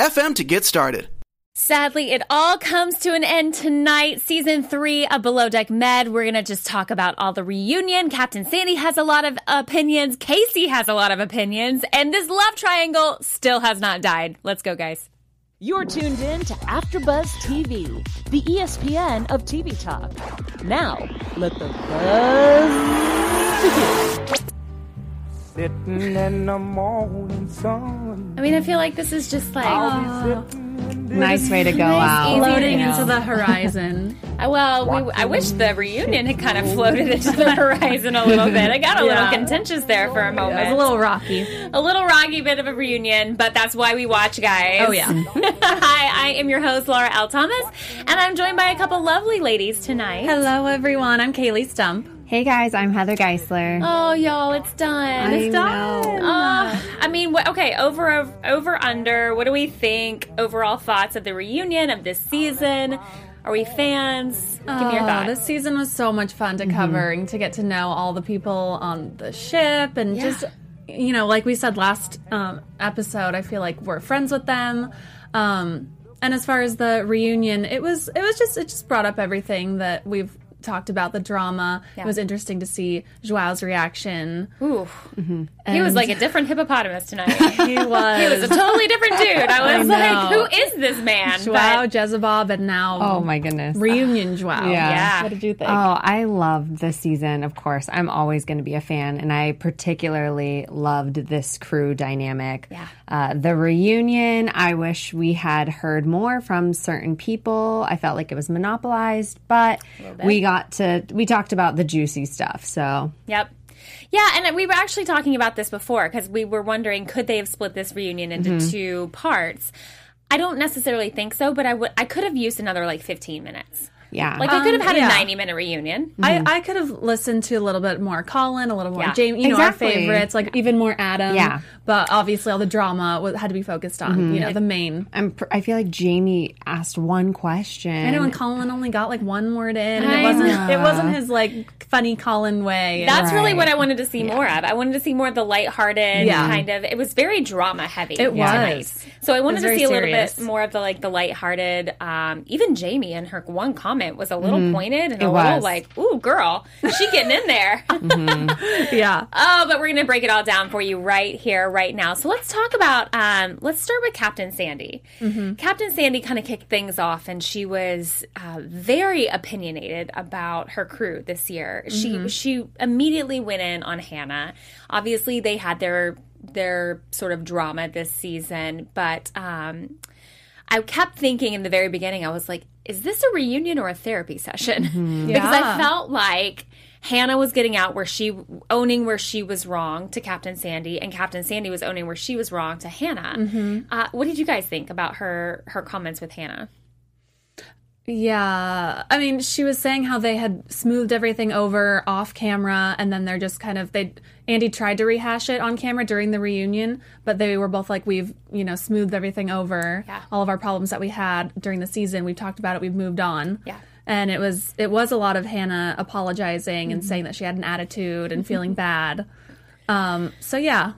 FM to get started. Sadly, it all comes to an end tonight. Season three of Below Deck Med. We're going to just talk about all the reunion. Captain Sandy has a lot of opinions. Casey has a lot of opinions. And this love triangle still has not died. Let's go, guys. You're tuned in to AfterBuzz TV, the ESPN of TV talk. Now, let the buzz begin. Sitting in the morning sun. I mean, I feel like this is just like oh. nice way to go out, floating you know. into the horizon. Uh, well, we, I wish the reunion had kind of floated into the horizon a little bit. I got a yeah. little contentious there for a moment. Yeah, it was a little rocky, a little rocky bit of a reunion, but that's why we watch, guys. Oh yeah. Hi, I am your host Laura L. Thomas, and I'm joined by a couple lovely ladies tonight. Hello, everyone. I'm Kaylee Stump. Hey guys, I'm Heather Geisler. Oh, y'all, it's done. I it's done. Uh, I mean, okay, over over under. What do we think? Overall thoughts of the reunion of this season? Are we fans? Give me your oh, thoughts. This season was so much fun to cover mm-hmm. and to get to know all the people on the ship and yeah. just, you know, like we said last um, episode, I feel like we're friends with them. Um, and as far as the reunion, it was it was just it just brought up everything that we've talked about the drama. Yeah. It was interesting to see Joao's reaction. Ooh. Mm-hmm. He was like a different hippopotamus tonight. he was. He was a totally different dude. I was I like, who is this man? Joao, but... Jezebel, and now. Oh my goodness. Reunion Joao. Yeah. yeah. What did you think? Oh, I loved this season, of course. I'm always going to be a fan, and I particularly loved this crew dynamic. Yeah. Uh, the reunion, I wish we had heard more from certain people. I felt like it was monopolized, but we got to we talked about the juicy stuff. So yep. Yeah, and we were actually talking about this before because we were wondering could they have split this reunion into mm-hmm. two parts. I don't necessarily think so, but I would I could have used another like 15 minutes. Yeah. Like I could have um, had yeah. a 90 minute reunion. Mm-hmm. I, I could have listened to a little bit more Colin, a little more yeah. Jamie, you exactly. know, our favorites, like even more Adam. Yeah. But obviously all the drama had to be focused on, mm-hmm. you know, the main. I'm, I feel like Jamie asked one question. I know, and Colin only got like one word in. And it wasn't, it wasn't his like funny Colin way. That's right. really what I wanted to see yeah. more of. I wanted to see more of the lighthearted yeah. kind of, it was very drama heavy. It was. So I wanted to see a little bit more of the like the lighthearted, um, even Jamie and her one comment was a little mm-hmm disappointed and it a was. little like, "Ooh, girl, she getting in there." mm-hmm. Yeah. Oh, but we're gonna break it all down for you right here, right now. So let's talk about. Um, let's start with Captain Sandy. Mm-hmm. Captain Sandy kind of kicked things off, and she was uh, very opinionated about her crew this year. Mm-hmm. She she immediately went in on Hannah. Obviously, they had their their sort of drama this season, but um, I kept thinking in the very beginning, I was like, is this a reunion or a therapy session? Mm-hmm. because I felt like Hannah was getting out where she owning where she was wrong to Captain Sandy, and Captain Sandy was owning where she was wrong to Hannah. Mm-hmm. Uh, what did you guys think about her her comments with Hannah? Yeah. I mean, she was saying how they had smoothed everything over off camera and then they're just kind of they Andy tried to rehash it on camera during the reunion, but they were both like we've, you know, smoothed everything over. Yeah. All of our problems that we had during the season, we've talked about it, we've moved on. Yeah. And it was it was a lot of Hannah apologizing mm-hmm. and saying that she had an attitude and feeling bad. Um, so yeah,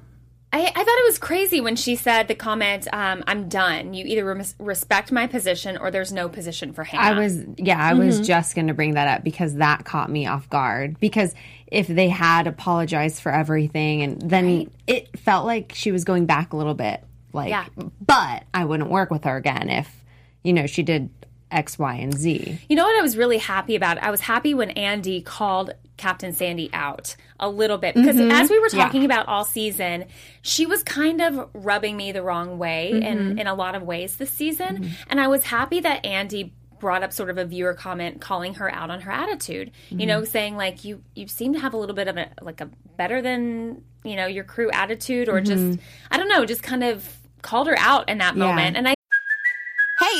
I, I, thought it was crazy when she said the comment, um, "I'm done. You either res- respect my position or there's no position for Hannah." I was, yeah, I mm-hmm. was just going to bring that up because that caught me off guard. Because if they had apologized for everything, and then right. it felt like she was going back a little bit, like, yeah. but I wouldn't work with her again if, you know, she did X, Y, and Z. You know what I was really happy about? I was happy when Andy called Captain Sandy out a little bit because mm-hmm. as we were talking yeah. about all season, she was kind of rubbing me the wrong way mm-hmm. in, in a lot of ways this season. Mm-hmm. And I was happy that Andy brought up sort of a viewer comment calling her out on her attitude you know mm-hmm. saying like you you seem to have a little bit of a like a better than you know your crew attitude or just mm-hmm. i don't know just kind of called her out in that moment yeah. and i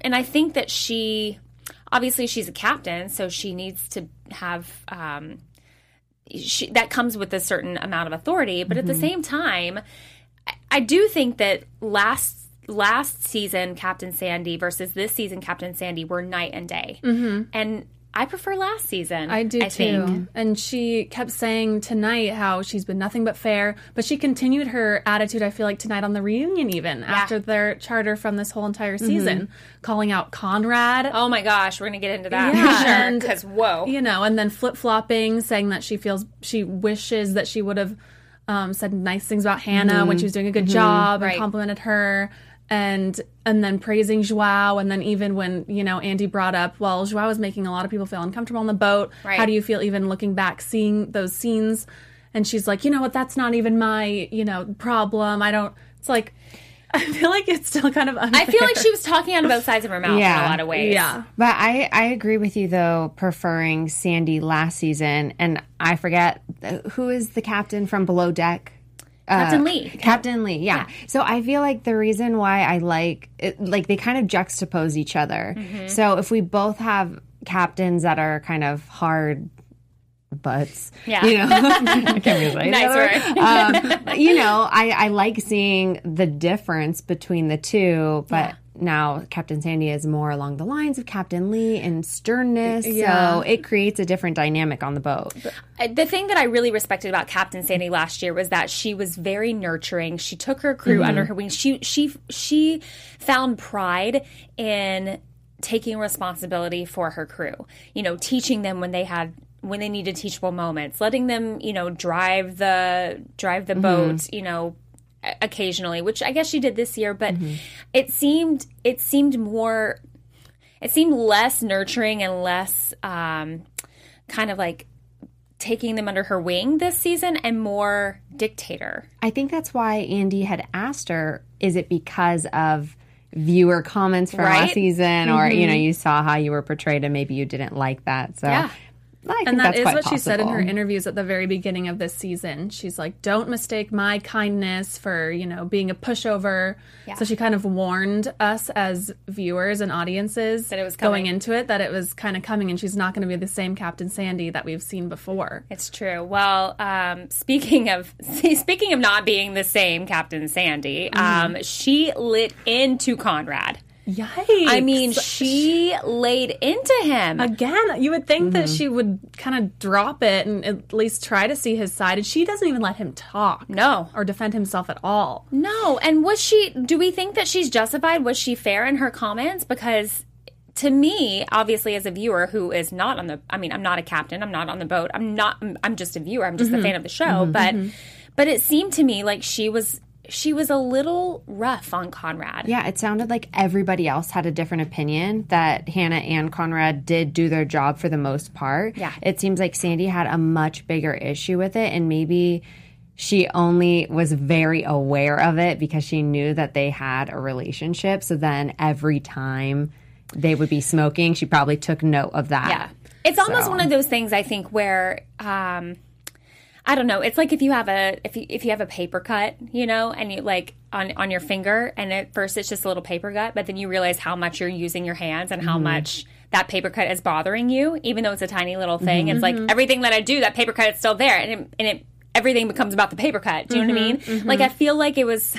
And I think that she obviously she's a captain, so she needs to have um, she, that comes with a certain amount of authority. But at the same time, I, I do think that last last season Captain Sandy versus this season Captain Sandy were night and day, mm-hmm. and I prefer last season. I do I too. think. And she kept saying tonight how she's been nothing but fair, but she continued her attitude, I feel like, tonight on the reunion, even after their charter from this whole entire mm-hmm. season, calling out Conrad. Oh my gosh, we're gonna get into that Yeah, for sure. Because whoa, You know, and then flip flopping, saying that she feels she wishes that she would have um, said nice things about Hannah when mm-hmm. she was doing a good mm-hmm. job and complimented her. And and then praising Joao, and then even when you know Andy brought up, well, Joao was making a lot of people feel uncomfortable on the boat. Right. How do you feel even looking back, seeing those scenes? And she's like, you know what? That's not even my you know problem. I don't. It's like I feel like it's still kind of unfair. I feel like she was talking out of both sides of her mouth in Yeah. a lot of ways. yeah. But I, I agree with you though, preferring Sandy last season, and I forget who is the captain from Below Deck. Captain Lee. Captain Lee, yeah. So I feel like the reason why I like it, like they kind of juxtapose each other. Mm-hmm. So if we both have captains that are kind of hard butts, Yeah. you know, I can't really Nice word. um, you know, I, I like seeing the difference between the two, but now Captain Sandy is more along the lines of Captain Lee and sternness, Yeah. so it creates a different dynamic on the boat. Uh, the thing that I really respected about Captain Sandy last year was that she was very nurturing. She took her crew under her wing. She she she found pride in taking responsibility for her crew. You know, teaching them when they had when they needed teachable moments, letting them, you know, drive the drive the boat, you know, occasionally, which I guess she did this year, but it seemed it seemed more it seemed less nurturing and less um, kind of like taking them under her wing this season and more dictator. I think that's why Andy had asked her, is it because of viewer comments from Right? last season or you know you saw how you were portrayed and maybe you didn't like that so Yeah. And that is what she said in her interviews at the very beginning of this season. She's like, "Don't mistake my kindness for you know being a pushover." So she kind of warned us as viewers and audiences That it was going into it that it was kind of coming, and she's not going to be the same Captain Sandy that we've seen before. It's true. Well, um, speaking of speaking of not being the same Captain Sandy, um, she lit into Conrad. Yikes! I mean, she laid into him. Again, you would think that Mm-hmm. she would kind of drop it and at least try to see his side, and she doesn't even let him talk. No. or defend himself at all. No, and was she? Do we think that she's justified? Was she fair in her comments? Because to me, obviously, as a viewer who is not on the, I mean, I'm not a captain. I'm not on the boat. I'm not. I'm, I'm just a viewer. I'm just a mm-hmm. fan of the show. Mm-hmm. But, mm-hmm. but it seemed to me like she was. She was a little rough on Conrad. Yeah, it sounded like everybody else had a different opinion that Hannah and Conrad did do their job for the most part. Yeah. It seems like Sandy had a much bigger issue with it, and maybe she only was very aware of it because she knew that they had a relationship. So then every time they would be smoking, she probably took note of that. Yeah. It's almost So- one of those things I think where um I don't know. It's like if you have a if you if you have a paper cut, you know, and you like on on your finger and at first it's just a little paper cut, but then you realize how much you're using your hands and how mm-hmm. much that paper cut is bothering you, even though it's a tiny little thing. Mm-hmm. It's like mm-hmm. everything that I do, that paper cut is still there and it, and it everything becomes about the paper cut. Do you know what I mean? Like I feel like it was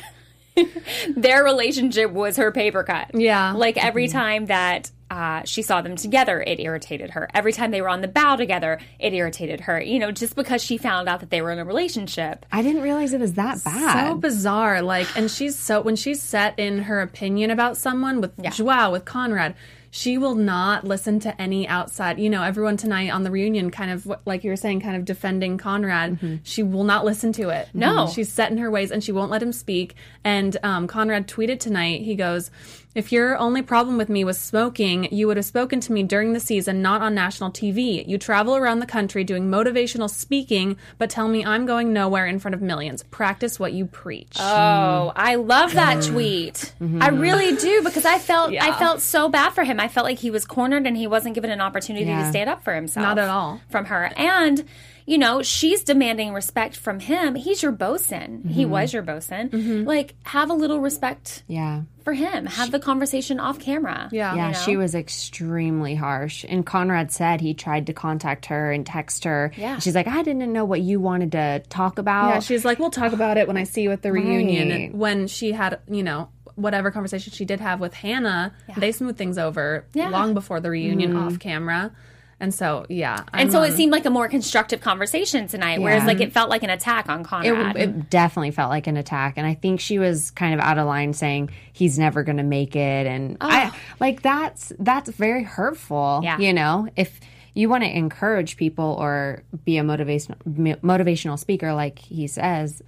their relationship was her paper cut. Yeah. Like every time that uh, she saw them together, it irritated her. Every time they were on the bow together, it irritated her. You know, just because she found out that they were in a relationship. I didn't realize it was that bad. So bizarre. Like, and she's so when she's set in her opinion about someone with Joao, with Conrad, she will not listen to any outside. You know, everyone tonight on the reunion, kind of like you were saying, kind of defending Conrad. She will not listen to it. No. she's set in her ways, and she won't let him speak. And um, Conrad tweeted tonight. He goes. If your only problem with me was smoking, you would have spoken to me during the season, not on national TV. You travel around the country doing motivational speaking, but tell me I'm going nowhere in front of millions. Practice what you preach. Oh, I love that mm. tweet. Mm-hmm. I really do because I felt I felt so bad for him. I felt like he was cornered and he wasn't given an opportunity to stand up for himself. Not at all. from her. And you know, she's demanding respect from him. He's your bosun. He mm-hmm. was your bosun. Mm-hmm. Like, have a little respect Yeah. For him. Have the conversation off camera. Yeah. Yeah, you know? she was extremely harsh. And Conrad said he tried to contact her and text her. Yeah. She's like, I didn't know what you wanted to talk about. Yeah, she's like, we'll talk about it when I see you at the reunion. Right. When she had, you know, whatever conversation she did have with Hannah, they smoothed things over Yeah. long before the reunion mm-hmm. off camera. And so, yeah. and I'm so it on- seemed like a more constructive conversation tonight, whereas Yeah. like it felt like an attack on it, Conrad. it definitely felt like an attack and i think she was kind of out of line saying he's never going to make it and i like that's that's very hurtful Yeah. you know if you want to encourage people or be a motivational motivational speaker like he says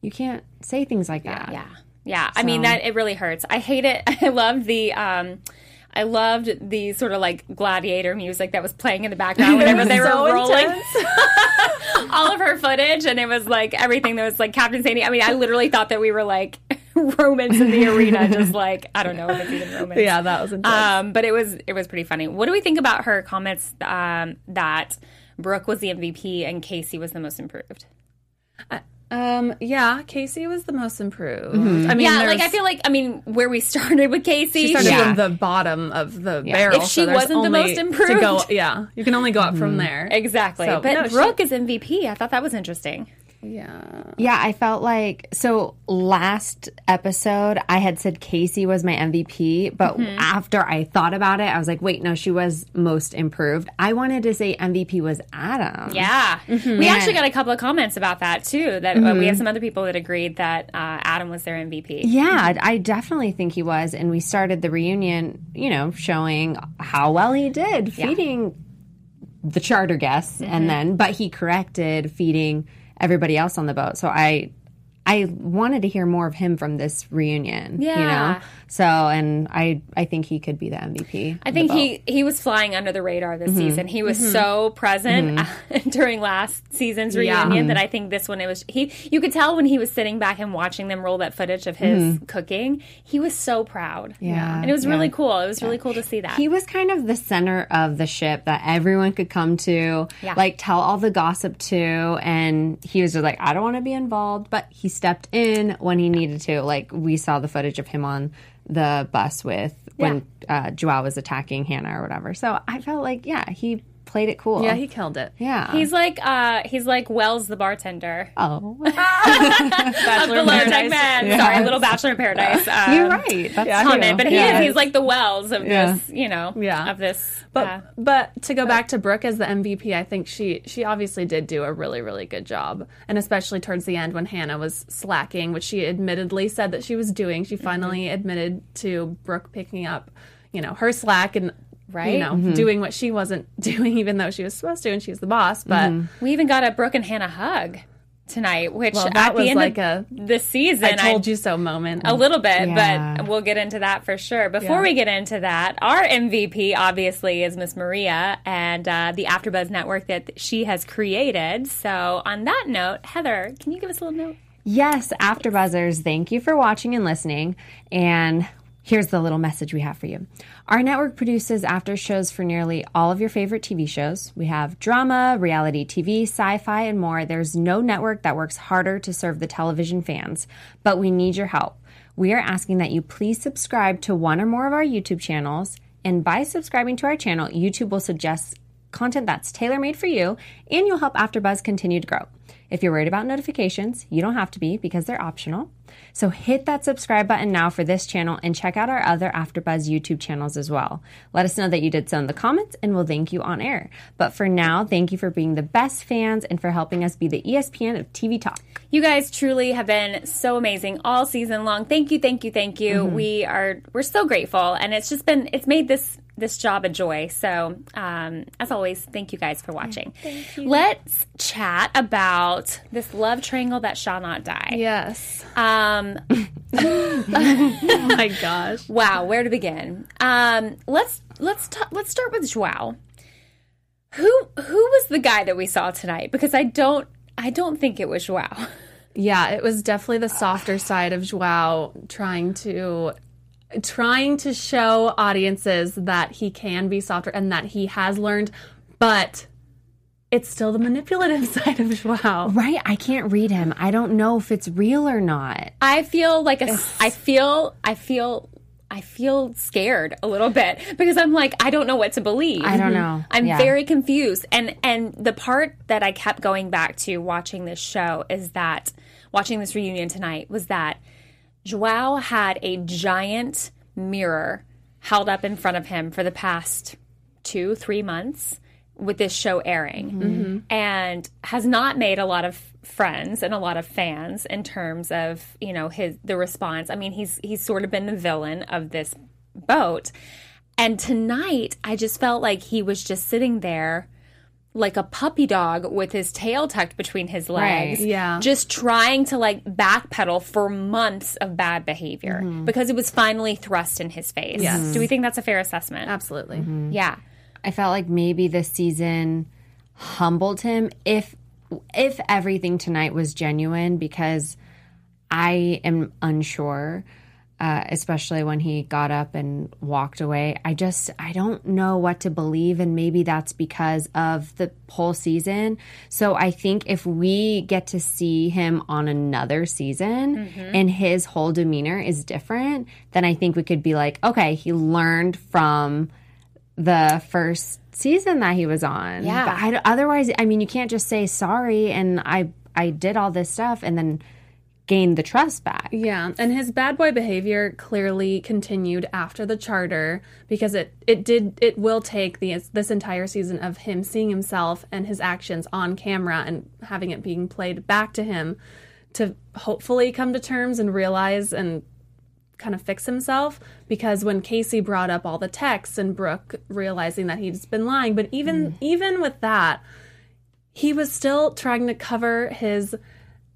you can't say things like that Yeah. Yeah. I mean that it really hurts. I hate it. I love the um I loved the sort of like gladiator music that was playing in the background whenever they were rolling all of her footage and it was like everything that was like Captain Sandy. I mean, I literally thought that we were like Romans in the arena, just like I don't know if it's even Romans. Yeah, that was intense. Um, but it was it was pretty funny. What do we think about her comments um, that Brooke was the MVP and Casey was the most improved? Um, yeah, Casey was the most improved. I mean, Mm-hmm. yeah, like I feel like I mean where we started with Casey, she started Yeah. from the bottom of the barrel. If she there's wasn't the most to improved. go, yeah, you can only go up from there. Exactly. So, but no, she- Brooke is MVP. I thought that was interesting. Yeah. Yeah, I felt like so last episode I had said Casey was my MVP, but Mm-hmm. after I thought about it, I was like, wait, no, she was most improved. I wanted to say MVP was Adam. Yeah. We actually got a couple of comments about that too. That uh, we have some other people that agreed that uh, Adam was their MVP. Yeah, I definitely think he was. And we started the reunion, you know, showing how well he did feeding the charter guests Mm-hmm. and then but he corrected feeding everybody else on the boat. So I I wanted to hear more of him from this reunion. Yeah. You know? So and I I think he could be the MVP. I think he he was flying under the radar this mm-hmm. season. He was mm-hmm. so present mm-hmm. during last season's Yeah. reunion that I think this one it was he. You could tell when he was sitting back and watching them roll that footage of his cooking. He was so proud. Yeah. and it was really cool. It was really cool to see that. He was kind of the center of the ship that everyone could come to, Yeah. like tell all the gossip to. And he was just like, I don't want to be involved, but he stepped in when he needed to. Like we saw the footage of him on the bus with when uh, Joao was attacking Hannah or whatever. So I felt like, yeah, he played it cool. Yeah, he killed it. yeah. He's like uh he's like Wells the bartender. oh, Bachelor Below Deck Man. Sorry, little Bachelor in Paradise. Um, you're right. That's Comment, but he Yeah. is. He's like the Wells of Yeah. this, you know, Yeah. of this. But uh, but to go back to Brooke as the MVP, I think she she obviously did do a really really good job, and especially towards the end when Hannah was slacking, which she admittedly said that she was doing. She finally admitted to Brooke picking up, you know, her slack and. Right. You know, doing what she wasn't doing, even though she was supposed to, and she's the boss. But we even got a Brooke and Hannah hug tonight, which Well, at that the was end like of a the season, I told you so moment. a little bit, Yeah. but we'll get into that for sure. Before Yeah. we get into that, our MVP obviously is Miss Maria and uh, the AfterBuzz network that she has created. So, on that note, Heather, can you give us a little note? Yes, After Buzzers, thank you for watching and listening. And here's the little message we have for you. Our network produces after shows for nearly all of your favorite TV shows. We have drama, reality TV, sci fi, and more. There's no network that works harder to serve the television fans, but we need your help. We are asking that you please subscribe to one or more of our YouTube channels. And by subscribing to our channel, YouTube will suggest content that's tailor made for you, and you'll help AfterBuzz continue to grow. If you're worried about notifications, you don't have to be because they're optional. So hit that subscribe button now for this channel and check out our other AfterBuzz YouTube channels as well. Let us know that you did so in the comments and we'll thank you on air. But for now, thank you for being the best fans and for helping us be the ESPN of TV talk. You guys truly have been so amazing all season long. Thank you, thank you, thank you. Mm-hmm. We are we're so grateful, and it's just been it's made this this job a joy. So, um, as always, thank you guys for watching. Thank you. Let's chat about this love triangle that shall not die. Yes. Um, Oh my gosh. wow, where to begin? Um, let's let's t- let's start with Joao. Who who was the guy that we saw tonight? Because I don't I don't think it was Joao. Yeah, it was definitely the softer side of Joao trying to trying to show audiences that he can be softer and that he has learned, but it's still the manipulative side of Joao. Right? I can't read him. I don't know if it's real or not. I feel like a I feel I feel I feel scared a little bit because I'm like I don't know what to believe. I don't know. I'm Yeah. very confused. And and the part that I kept going back to watching this show is that watching this reunion tonight was that Joao had a giant mirror held up in front of him for the past two, three months with this show airing mm-hmm. and has not made a lot of friends and a lot of fans in terms of, you know, his the response. I mean, he's he's sort of been the villain of this boat. And tonight I just felt like he was just sitting there like a puppy dog with his tail tucked between his legs. Right. Yeah. Just trying to like backpedal for months of bad behavior mm-hmm. because it was finally thrust in his face. Yes. Do we think that's a fair assessment? Absolutely. Mm-hmm. Yeah. I felt like maybe this season humbled him if if everything tonight was genuine because I am unsure uh, especially when he got up and walked away. I just I don't know what to believe and maybe that's because of the whole season. So I think if we get to see him on another season and his whole demeanor is different, then I think we could be like, okay, he learned from the first season that he was on. Yeah. But I, otherwise, I mean, you can't just say sorry and I I did all this stuff and then gain the trust back. Yeah, and his bad boy behavior clearly continued after the charter because it it did it will take the this entire season of him seeing himself and his actions on camera and having it being played back to him to hopefully come to terms and realize and kind of fix himself because when Casey brought up all the texts and Brooke realizing that he's been lying but even mm. even with that he was still trying to cover his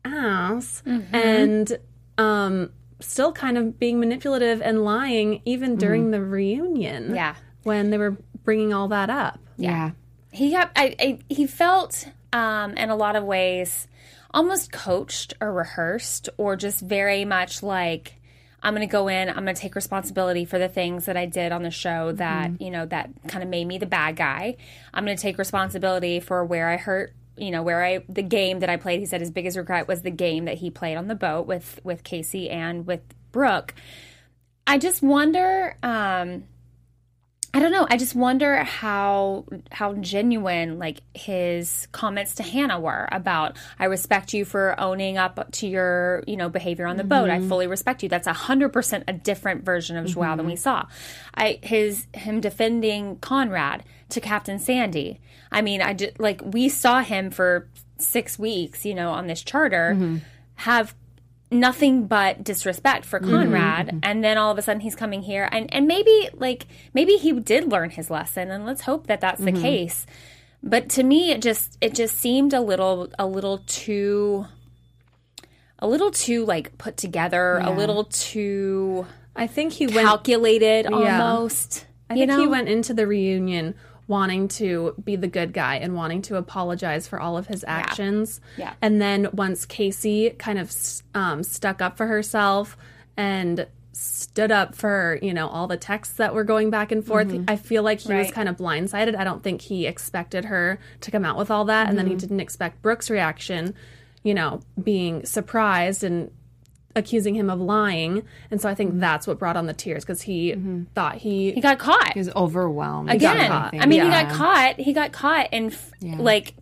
ass and um still kind of being manipulative and lying even during the reunion Yeah. when they were bringing all that up. Yeah. he got I, I he felt um in a lot of ways almost coached or rehearsed or just very much like i'm going to go in i'm going to take responsibility for the things that i did on the show that you know that kind of made me the bad guy. I'm going to take responsibility for where i hurt you know where i the game that i played he said his biggest regret was the game that he played on the boat with with casey and with brooke. I just wonder um I don't know. I just wonder how how genuine like his comments to Hannah were about I respect you for owning up to your you know behavior on the boat. I mm-hmm. fully respect you. That's a hundred percent a different version of Joao than we mm-hmm. saw. I his him defending Conrad to Captain Sandy. I mean, I just like we saw him for six weeks, you know, on this charter mm-hmm. have nothing but disrespect for mm-hmm. Conrad. Mm-hmm. And then all of a sudden he's coming here. And and maybe like maybe he did learn his lesson and let's hope that that's the mm-hmm. case. But to me it just it just seemed a little a little too a little too like put together a little too i think he went calculated almost I you think know? he went into the reunion wanting to be the good guy and wanting to apologize for all of his actions. Yeah. And then once Casey kind of um, stuck up for herself and stood up for, you know, all the texts that were going back and forth, I feel like he was kind of blindsided. I don't think he expected her to come out with all that. And then he didn't expect Brooke's reaction, you know, being surprised and accusing him of lying. And so I think that's what brought on the tears because he mm-hmm. thought he he got caught He was overwhelmed. again. caught. I mean, he got caught. He got caught and f- like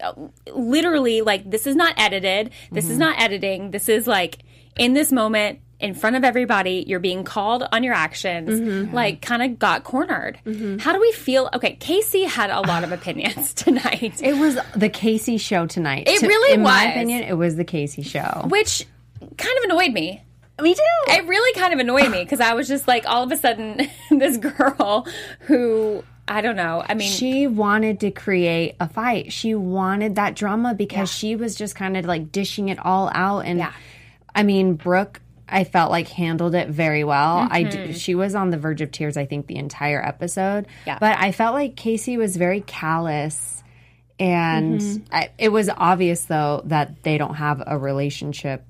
uh, literally like this is not edited. This is mm-hmm. not editing. This is like in this moment in front of everybody, you're being called on your actions. Mm-hmm. Like kind of got cornered. How do we feel? Okay, Casey had a lot of opinions tonight. It was the Casey show tonight. It To- really in my opinion, it was the Casey show. which kind of annoyed me Me too. It really kind of annoyed me because I was just like, all of a sudden, this girl who I don't know. I mean, she wanted to create a fight. She wanted that drama because she was just kind of like dishing it all out. And Yeah. I mean, Brooke, I felt like handled it very well. I Mm-hmm. d- she was on the verge of tears. I think the entire episode. Yeah. But I felt like Casey was very callous. And Mm-hmm. I, it was obvious, though, that they don't have a relationship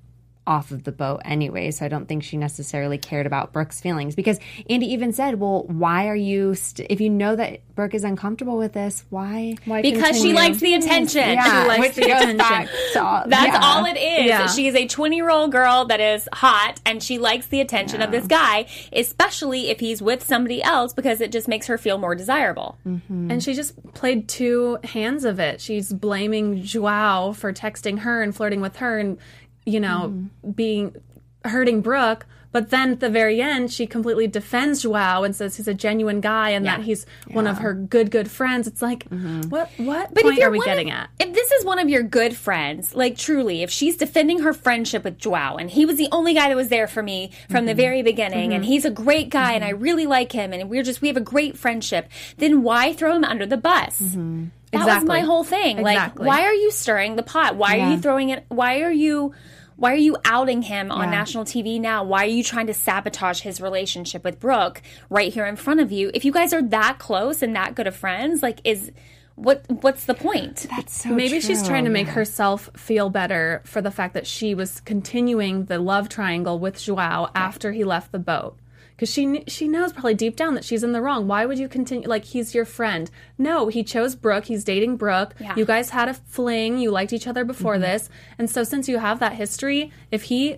off of the boat anyway. So I don't think she necessarily cared about Brooke's feelings because Andy even said, "Well, why are you? St- if you know that Brooke is uncomfortable with this, why? Why because she likes the attention. Yeah, She likes which the attention. back to all- That's yeah. all it is. Yeah. She is a 20 year old girl that is hot and she likes the attention of this guy, especially if he's with somebody else because it just makes her feel more desirable. Mm-hmm. And she just played two hands of it. She's blaming Joao for texting her and flirting with her and, you know, mm. being hurting Brooke. But then at the very end, she completely defends Joao and says he's a genuine guy and that he's one of her good, good friends. It's like, mm-hmm. what what But point if you're we getting of, at? If this is one of your good friends, like truly, if she's defending her friendship with Joao, and he was the only guy that was there for me from the mm-hmm. very beginning, and mm-hmm. he's a great guy, and I really like him, and we're just we have a great friendship, then why throw him under the bus? That was Exactly. my whole thing. Exactly. Like, why are you stirring the pot? Why are you throwing it? Why are you? Why are you outing him on national TV now? Why are you trying to sabotage his relationship with Brooke right here in front of you? If you guys are that close and that good of friends, like is what what's the point? That's so Maybe she's trying to make herself feel better for the fact that she was continuing the love triangle with Joao after he left the boat. Because she she knows probably deep down that she's in the wrong. Why would you continue? Like he's your friend. No, he chose Brooke. He's dating Brooke. Yeah. You guys had a fling. You liked each other before mm-hmm. this, and so since you have that history, if he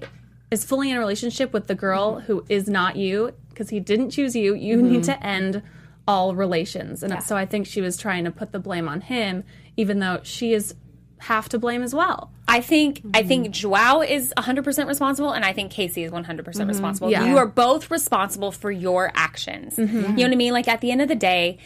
is fully in a relationship with the girl mm-hmm. who is not you, because he didn't choose you, you mm-hmm. need to end all relations. And so I think she was trying to put the blame on him, even though she is half to blame as well. I think I think mm-hmm. Joao is 100% responsible and I think Casey is 100% mm-hmm. responsible. Yeah. You are both responsible for your actions. Mm-hmm. You know what I mean? Like at the end of the day,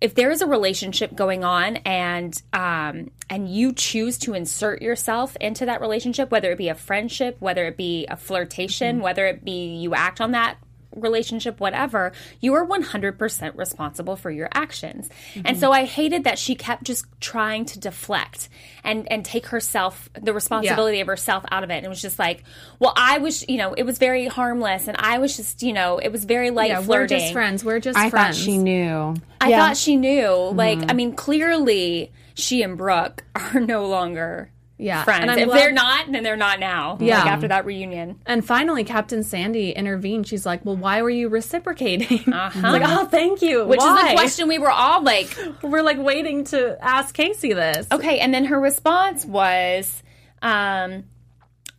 if there is a relationship going on and um, and you choose to insert yourself into that relationship, whether it be a friendship, whether it be a flirtation, whether it be you act on that relationship, whatever, you are 100% responsible for your actions. And mm-hmm. so I hated that she kept just trying to deflect and, and take herself, the responsibility of herself out of it. And it was just like, well, I was, you know, it was very harmless and I was just, you know, it was very light Yeah, we're flirting. just friends. We're just I friends. thought she knew. I thought she knew. Like, mm-hmm. I mean, clearly she and Brooke are no longer Yeah, friends. and if glad- they're not, then they're not now. Yeah. Like after that reunion. And finally, Captain Sandy intervened. She's like, "Well, why were you reciprocating?" Uh-huh. like, "Oh, thank you." Which is Why? the question we were all like, we're like waiting to ask Casey this. Okay, and then her response was, um,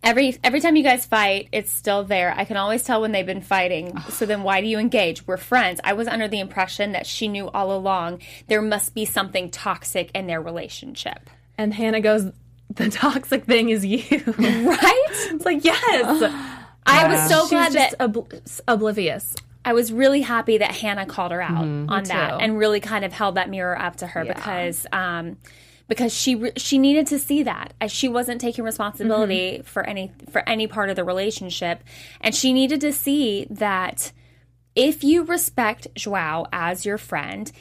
every every time you guys fight, it's still there. I can always tell when they've been fighting. So then, why do you engage? We're friends. I was under the impression that she knew all along there must be something toxic in their relationship. And Hannah goes, "The toxic thing is you." Right? it's like, yes. I was so glad just that obl- oblivious. I was really happy that Hannah called her out on that and really kind of held that mirror up to her because um, because she re- she needed to see that as she wasn't taking responsibility for any for any part of the relationship and she needed to see that if you respect Joao as your friend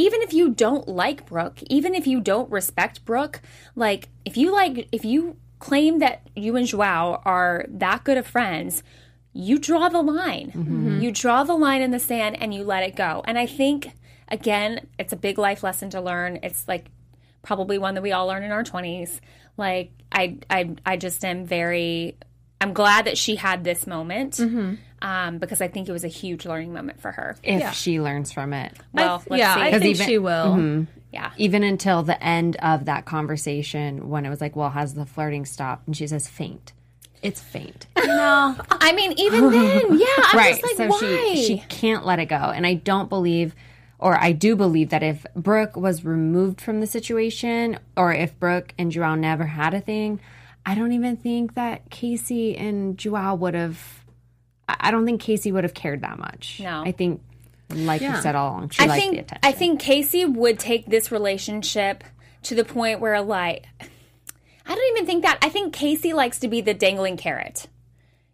even if you don't like Brooke, even if you don't respect Brooke, like if you like if you claim that you and Joao are that good of friends, you draw the line. Mm-hmm. You draw the line in the sand and you let it go. And I think again, it's a big life lesson to learn. It's like probably one that we all learn in our 20s. Like I I I just am very I'm glad that she had this moment. Mm-hmm. Um, because I think it was a huge learning moment for her. If she learns from it. Well, let's yeah, see. I think even- she will. yeah. Even until the end of that conversation when it was like, well, has the flirting stopped? And she says, faint. It's faint. No, I mean, even then, yeah, I'm right. just like, so why? she she can't let it go. And I don't believe or I do believe that if Brooke was removed from the situation or if Brooke and Joao never had a thing, I don't even think that Casey and Joao would have I I don't think Casey would have cared that much. No. I think like you said all along, she I liked think the attention. I think Casey would take this relationship to the point where, like, I don't even think that. I think Casey likes to be the dangling carrot.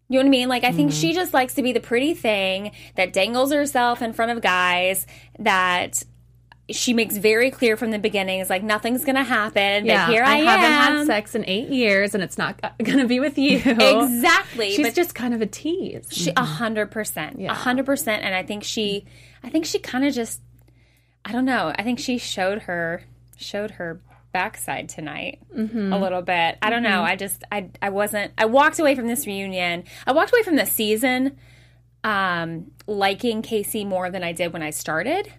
You know what I mean? Like, I think she mm-hmm. just likes to be the pretty thing that dangles herself in front of guys that she makes very clear from the beginning is like, nothing's going to happen. Yeah, but here I, am. haven't had sex in eight years, and it's not going to be with you. Exactly. She's just kind of a tease. she, a hundred percent, a hundred percent. And I think she, I think she kind of just, I don't know. I think she showed her, showed her backside tonight Mm-hmm. a little bit. I don't know. I just, I, I wasn't, I walked away from this reunion. I walked away from the season, um, liking Casey more than I did when I started.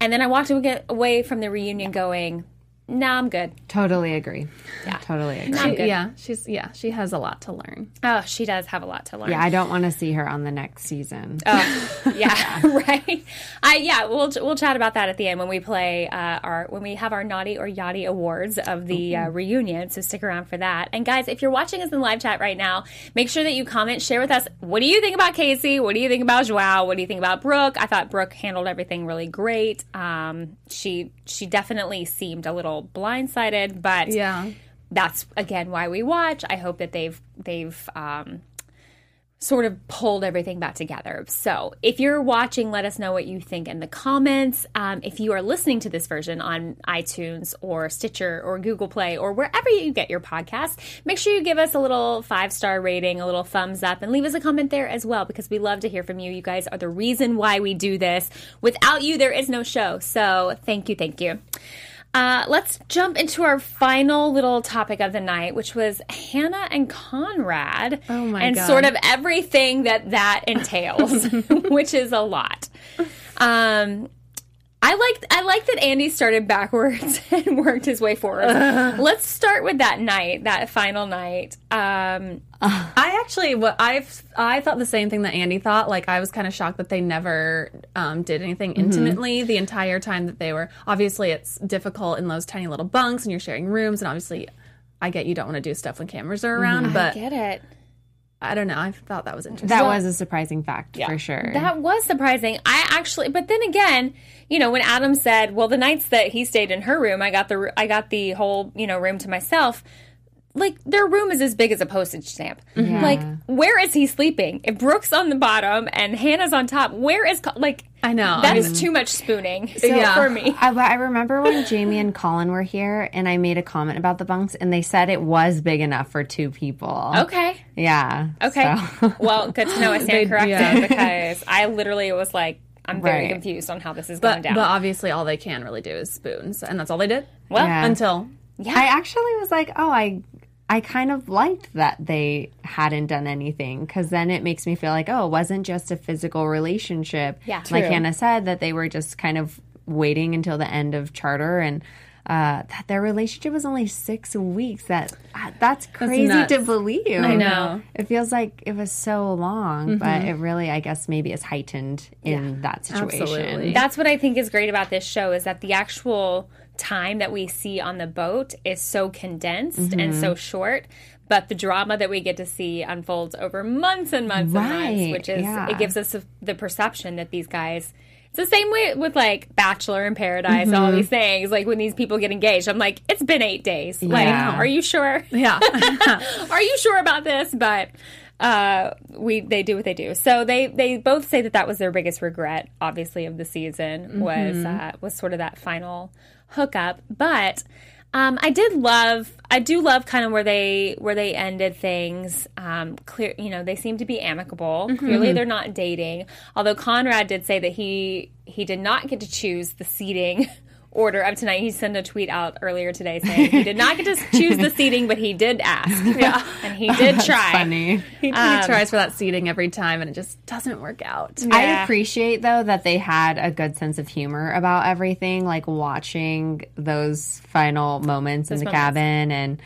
And then I walked away- from the reunion going, nah, I'm good. Totally agree. Yeah. Totally agree. I'm yeah, she's yeah, she has a lot to learn. Oh, she does have a lot to learn. Yeah, I don't want to see her on the next season. yeah, right. I yeah, we'll we'll chat about that at the end when we play uh, our when we have our naughty or yachty awards of the uh, reunion. So stick around for that. And guys, if you're watching us in live chat right now, make sure that you comment, share with us. What do you think about Casey? What do you think about Joao? What do you think about Brooke? I thought Brooke handled everything really great. Um, she she definitely seemed a little blindsided, but Yeah. that's again why we watch. I hope that they've they've um, sort of pulled everything back together. So if you're watching, let us know what you think in the comments. Um, if you are listening to this version on iTunes or Stitcher or Google Play or wherever you get your podcast, make sure you give us a little five star rating, a little thumbs up, and leave us a comment there as well because we love to hear from you. You guys are the reason why we do this. Without you, there is no show. So thank you, thank you. Uh, let's jump into our final little topic of the night, which was Hannah and Conrad. Oh my and God. sort of everything that that entails, which is a lot. Um, I liked I like that Andy started backwards and worked his way forward. Let's start with that night, that final night. Um, I actually, what I've, I thought the same thing that Andy thought. Like, I was kind of shocked that they never um, did anything intimately the entire time that they were. Obviously, it's difficult in those tiny little bunks, and you're sharing rooms. And obviously, I get you don't want to do stuff when cameras are around, but I get it? I don't know. I thought that was interesting. that was a surprising fact for sure. That was surprising. I actually, but then again, you know, when Adam said, "Well, the nights that he stayed in her room, I got the I got the whole you know room to myself." Like their room is as big as a postage stamp. Mm-hmm. Like where is he sleeping? If Brooke's on the bottom and Hannah's on top, where is like? I know. that I is too much spooning Yeah. for me. I, I remember when Jamie and Colin were here, and I made a comment about the bunks, and they said it was big enough for two people. Okay, Yeah. okay. so- well, good to know I stand corrected yeah. because I literally was like, I'm very Right. confused on how this is going but, down. but obviously, all they can really do is spoons, and that's all they did. well, Yeah. Until I actually was like, oh, I, I kind of liked that they hadn't done anything because then it makes me feel like, oh, it wasn't just a physical relationship. Yeah. like True. Hannah said, that they were just kind of waiting until the end of charter and. Uh, that their relationship was only six weeks. That uh, that's crazy nuts. to believe. I know. It feels like it was so long, but it really, I guess, maybe is heightened in that situation. Absolutely. That's what I think is great about this show is that the actual time that we see on the boat is so condensed and so short. But the drama that we get to see unfolds over months and months and months, which is yeah. it gives us the perception that these guys. It's the same way with like Bachelor in Paradise, and all these things. Like when these people get engaged, I'm like, it's been eight days. Like, Yeah. are you sure? yeah, are you sure about this? But uh, we they do what they do. So they they both say that that was their biggest regret, obviously, of the season was uh, was sort of that final hookup. But um, I did love I do love kind of where they where they ended things. Um, clear, you know, they seem to be amicable. Clearly, they're not dating. Although Conrad did say that he he did not get to choose the seating. Order of tonight. He sent a tweet out earlier today saying he did not get to choose the seating, but he did ask. Yeah, and he did try. Funny. he, he um, tries for that seating every time, and it just doesn't work out. I appreciate though that they had a good sense of humor about everything, like watching those final moments in the moments. cabin and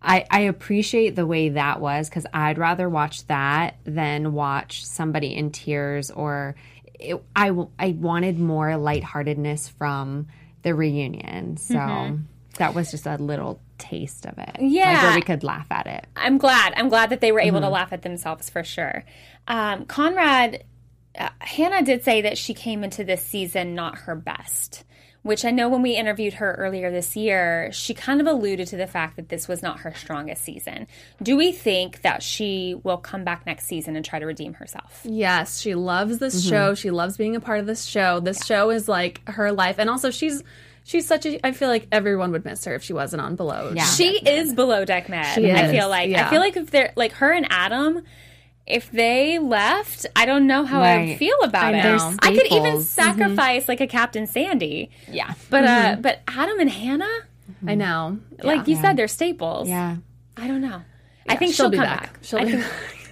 I, I appreciate the way that was because I'd rather watch that than watch somebody in tears or it, I, w- I wanted more lightheartedness from the reunion. So that was just a little taste of it. Like Yeah. where we could laugh at it. I'm glad. I'm glad that they were able to laugh at themselves for sure. Um, Conrad, uh, Hannah did say that she came into this season not her best, which I know when we interviewed her earlier this year, she kind of alluded to the fact that this was not her strongest season. Do we think that she will come back next season and try to redeem herself? Yes, she loves this mm-hmm. show. She loves being a part of this show. This show is like her life, and also she's she's such a. I feel like everyone would miss her if she wasn't on Below. Yeah. She is below deck med. She I feel like I feel like if they're like her and Adam, if they left, I don't know how I would feel about I it. I could even Staples. sacrifice like a Captain Sandy, Yeah. but uh, but Adam and Hannah, I know. like you said, they're staples. Yeah. I don't know. I think she'll she'll, be come back. back. She'll I think,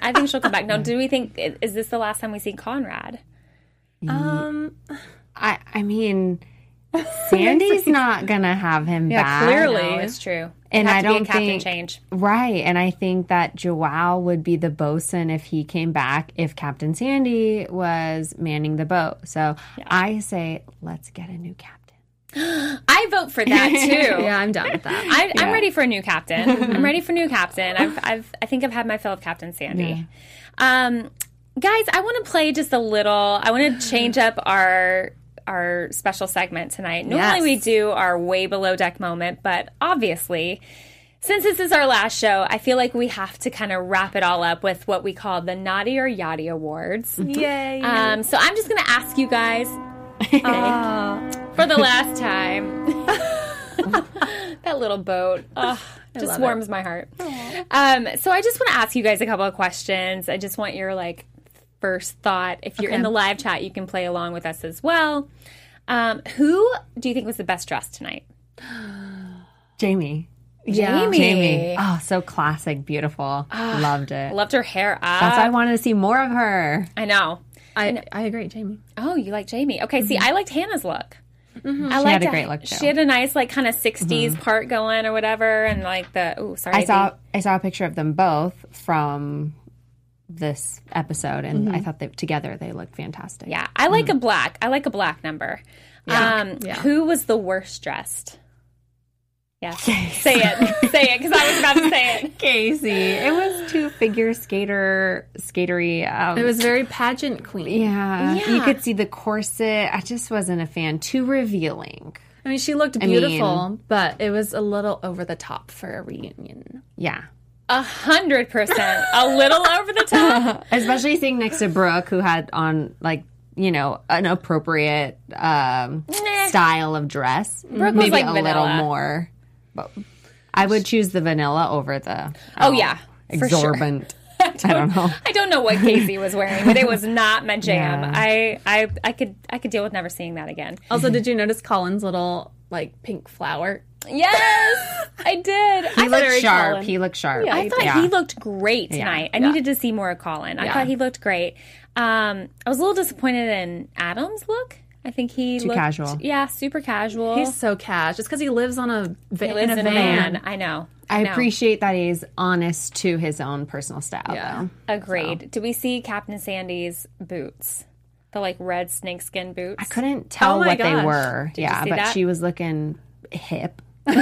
I think she'll come back. Now, do we think is this the last time we see Conrad? Um, I I mean, Sandy's not gonna have him Yeah, back. clearly. No, it's true. And have I to be a don't captain think- change. Right. And I think that Joao would be the bosun if he came back if Captain Sandy was manning the boat. So I say, let's get a new captain. I vote for that too. yeah, I'm done with that. I, I'm ready for a new captain. I'm ready for new captain. I've, I've, I think I've had my fill of Captain Sandy. Um, guys, I want to play just a little. I want to change up our our special segment tonight. Normally Yes. we do our way below deck moment, but obviously. Since this is our last show, I feel like we have to kind of wrap it all up with what we call the Naughty or Yachty Awards. Yay! Um, so I'm just going to ask you guys for the last time. that little boat. Ugh, just warms my heart. Um, so I just want to ask you guys a couple of questions. I just want your like first thought. If you're in the live chat, you can play along with us as well. Um, who do you think was the best dressed tonight? Jamie. Jamie. Jamie. Oh, so classic, beautiful. Ah, loved it. Loved her hair up. That's why I wanted to see more of her. I know. I I agree, Jamie. Oh, you like Jamie? Okay, see, mm-hmm. I liked Hannah's look. Mm-hmm. I She had liked a great look, too. She had a nice like kind of 60s part going or whatever, and like the oh sorry, I saw the- I saw a picture of them both from this episode, and I thought that together they looked fantastic. Yeah, I like a black. I like a black number. Um, Yeah. Who was the worst dressed? Yes, say it, say it, because I was about to say it. Casey. It was two figure skater skatery. Um, It was very pageant queen. yeah, Yeah. You could see the corset. I just wasn't a fan. Too revealing. I mean, she looked mean- beautiful, but it was a little over the top for a reunion. Yeah. A hundred percent, a little over the top. Especially sitting next to Brooke, who had on like you know an appropriate um, Nah. style of dress. Brooke was Maybe like a vanilla. little more. But I would choose the vanilla over the. Oh, yeah, for sure. exorbitant. I don't know. I don't know what Casey was wearing, but it was not my jam. Yeah. I, I, I could, I could deal with never seeing that again. Also, did you notice Colin's little like pink flower? Yes, I did. He I looked very sharp. Colin. He looked sharp. Yeah, I thought Yeah. he looked great tonight. I needed to see more of Colin. I Yeah. thought he looked great. Um, I was a little disappointed in Adam's look. I think he Too looked, casual. Yeah, super casual. He's so cash. Just because he lives on a va- he lives in a in a van. van. I know. I know. appreciate that he's honest to his own personal style. Yeah. Though. Agreed. Do we see Captain Sandy's boots? The like red snakeskin boots. I couldn't tell Oh my what they gosh. were. yeah, see but that? she was looking hip. she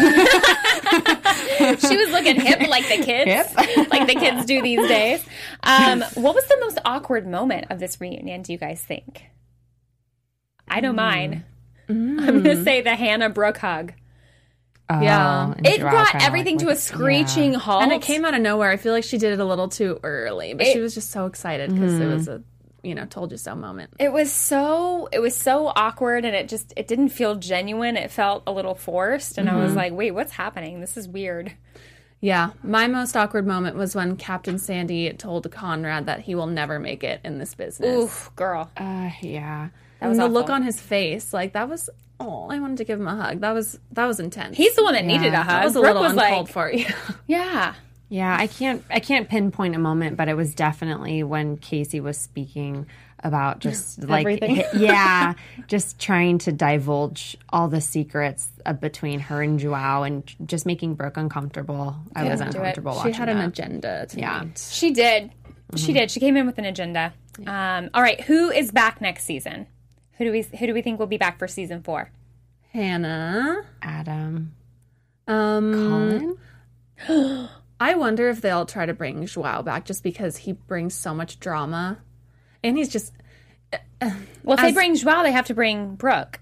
was looking hip like the kids, like the kids do these days. Um, what was the most awkward moment of this reunion? Do you guys think? I know mine. I'm going to say the Hannah Brooke hug. Yeah. Oh, and It brought everything like- to a screeching halt. And it came out of nowhere. I feel like she did it a little too early, but It- she was just so excited because it was a, you know, told you so moment. It was so it was so awkward and it just it didn't feel genuine. It felt a little forced and I was like, "Wait, what's happening? This is weird." Yeah. My most awkward moment was when Captain Sandy told Conrad that he will never make it in this business. Oof, girl. Uh, yeah. and the look on his face, like that was oh, I wanted to give him a hug. That was that was intense. He's the one that needed a hug. that was a Brooke little was uncalled like, for you. "Yeah." Yeah, I can't I can't pinpoint a moment, but it was definitely when Casey was speaking about just like Everything. yeah, just trying to divulge all the secrets uh, between her and Joao and just making Brooke uncomfortable. I was do it. uncomfortable she had an that. agenda tonight. Yeah. She did. She did. She came in with an agenda. Um, all right, who is back next season? Who do we who do we think will be back for season 4? Hannah. Adam Um Colin. I wonder if they'll try to bring Joao back just because he brings so much drama. And he's just Well, if they bring Joao, they have to bring Brooke.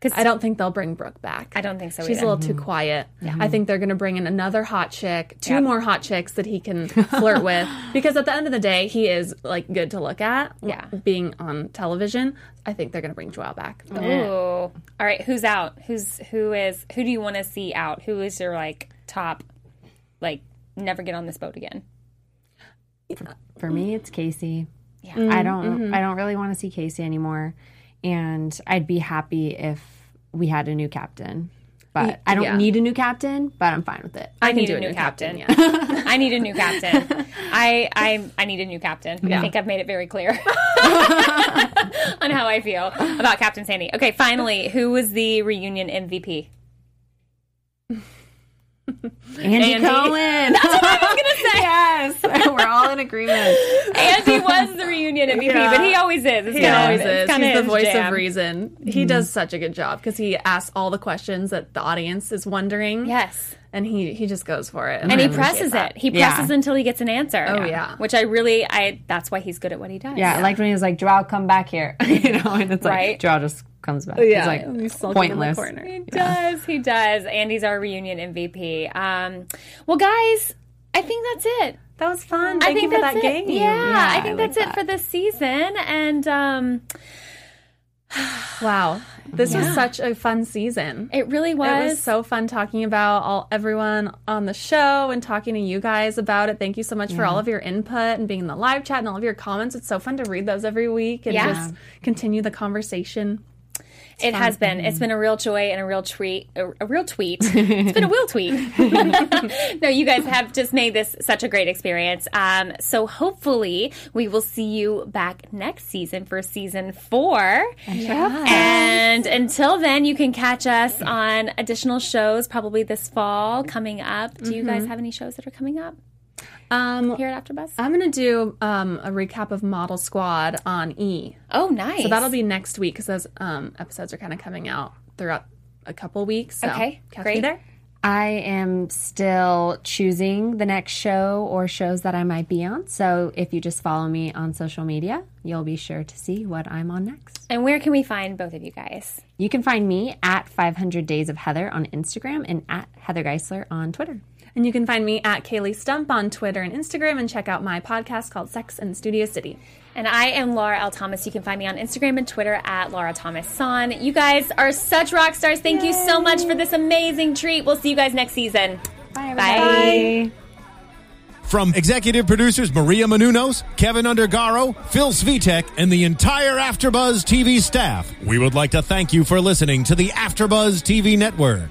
'Cause- I don't think they'll bring Brooke back. I don't think so She's either. a little too quiet. Mm-hmm. I think they're going to bring in another hot chick, two Yep. more hot chicks that he can flirt with. Because at the end of the day, he is like good to look at. Yeah. being on television, I think they're going to bring Joelle back. Ooh. All right, who's out? Who's who is who do you want to see out? Who is your like top like never get on this boat again? For me, it's Casey. Yeah. Mm, I don't. Mm-hmm. I don't really want to see Casey anymore, and I'd be happy if we had a new captain. But I don't yeah. need a new captain. But I'm fine with it. I, can need do a a new new captain. captain, I need a new captain. I I I need a new captain. I think I've made it very clear on how I feel about Captain Sandy. Okay, finally, who was the reunion MVP? Andy, Andy. Cohen. That's what I was gonna say. yes, we're all in agreement. Andy was the reunion MVP, Yeah. but he always is. It's He kinda- always is. He's the voice jam. of reason. He mm-hmm. does such a good job because he asks all the questions that the audience is wondering. Yes. And he he just goes for it. And I he presses that. it. He Yeah. presses until he gets an answer. Oh, yeah. Which I really I that's why he's good at what he does. Yeah, I liked when he was like, "Joao, come back here," you know, and it's Right. like Joao just comes back. Yeah, He's like he's sulking in the pointless. corner. He does. He does. Andy's our reunion MVP. Um, well, guys, I think that's it. That was fun. I Thank think you for that's that it. game. Yeah, I I think like that's it that. for this season. And um, Wow, this was such a fun season. it really was. It was so fun talking about all everyone on the show and talking to you guys about it. Thank you so much for all of your input and being in the live chat and all of your comments. It's so fun to read those every week and Yeah. just continue the conversation. It has been. It's been a real joy and a real treat. A, a real tweet. It's been a real tweet. no, you guys have just made this such a great experience. Um, so hopefully we will see you back next season for season four. And until then, you can catch us on additional shows probably this fall coming up. Do you guys have any shows that are coming up Um, here at AfterBuzz? I'm gonna do um, a recap of Model Squad on E. oh, nice. So that'll be next week because those um, episodes are kind of coming out throughout a couple weeks. So Okay, catch great. me there. I am still choosing the next show or shows that I might be on. So if you just follow me on social media, you'll be sure to see what I'm on next. And where can we find both of you guys? You can find me at 500 Days of Heather on Instagram and at Heather Geisler on Twitter. And you can find me at Kaylee Stump on Twitter and Instagram and check out my podcast called Sex and Studio City. And I am Laura L. Thomas. You can find me on Instagram and Twitter at Laura Thomas Son. You guys are such rock stars. Thank you so much for this amazing treat. We'll see you guys next season. Bye, Bye. From executive producers Maria Menounos, Kevin Undergaro, Phil Svitek, and the entire AfterBuzz TV staff, we would like to thank you for listening to the AfterBuzz TV network.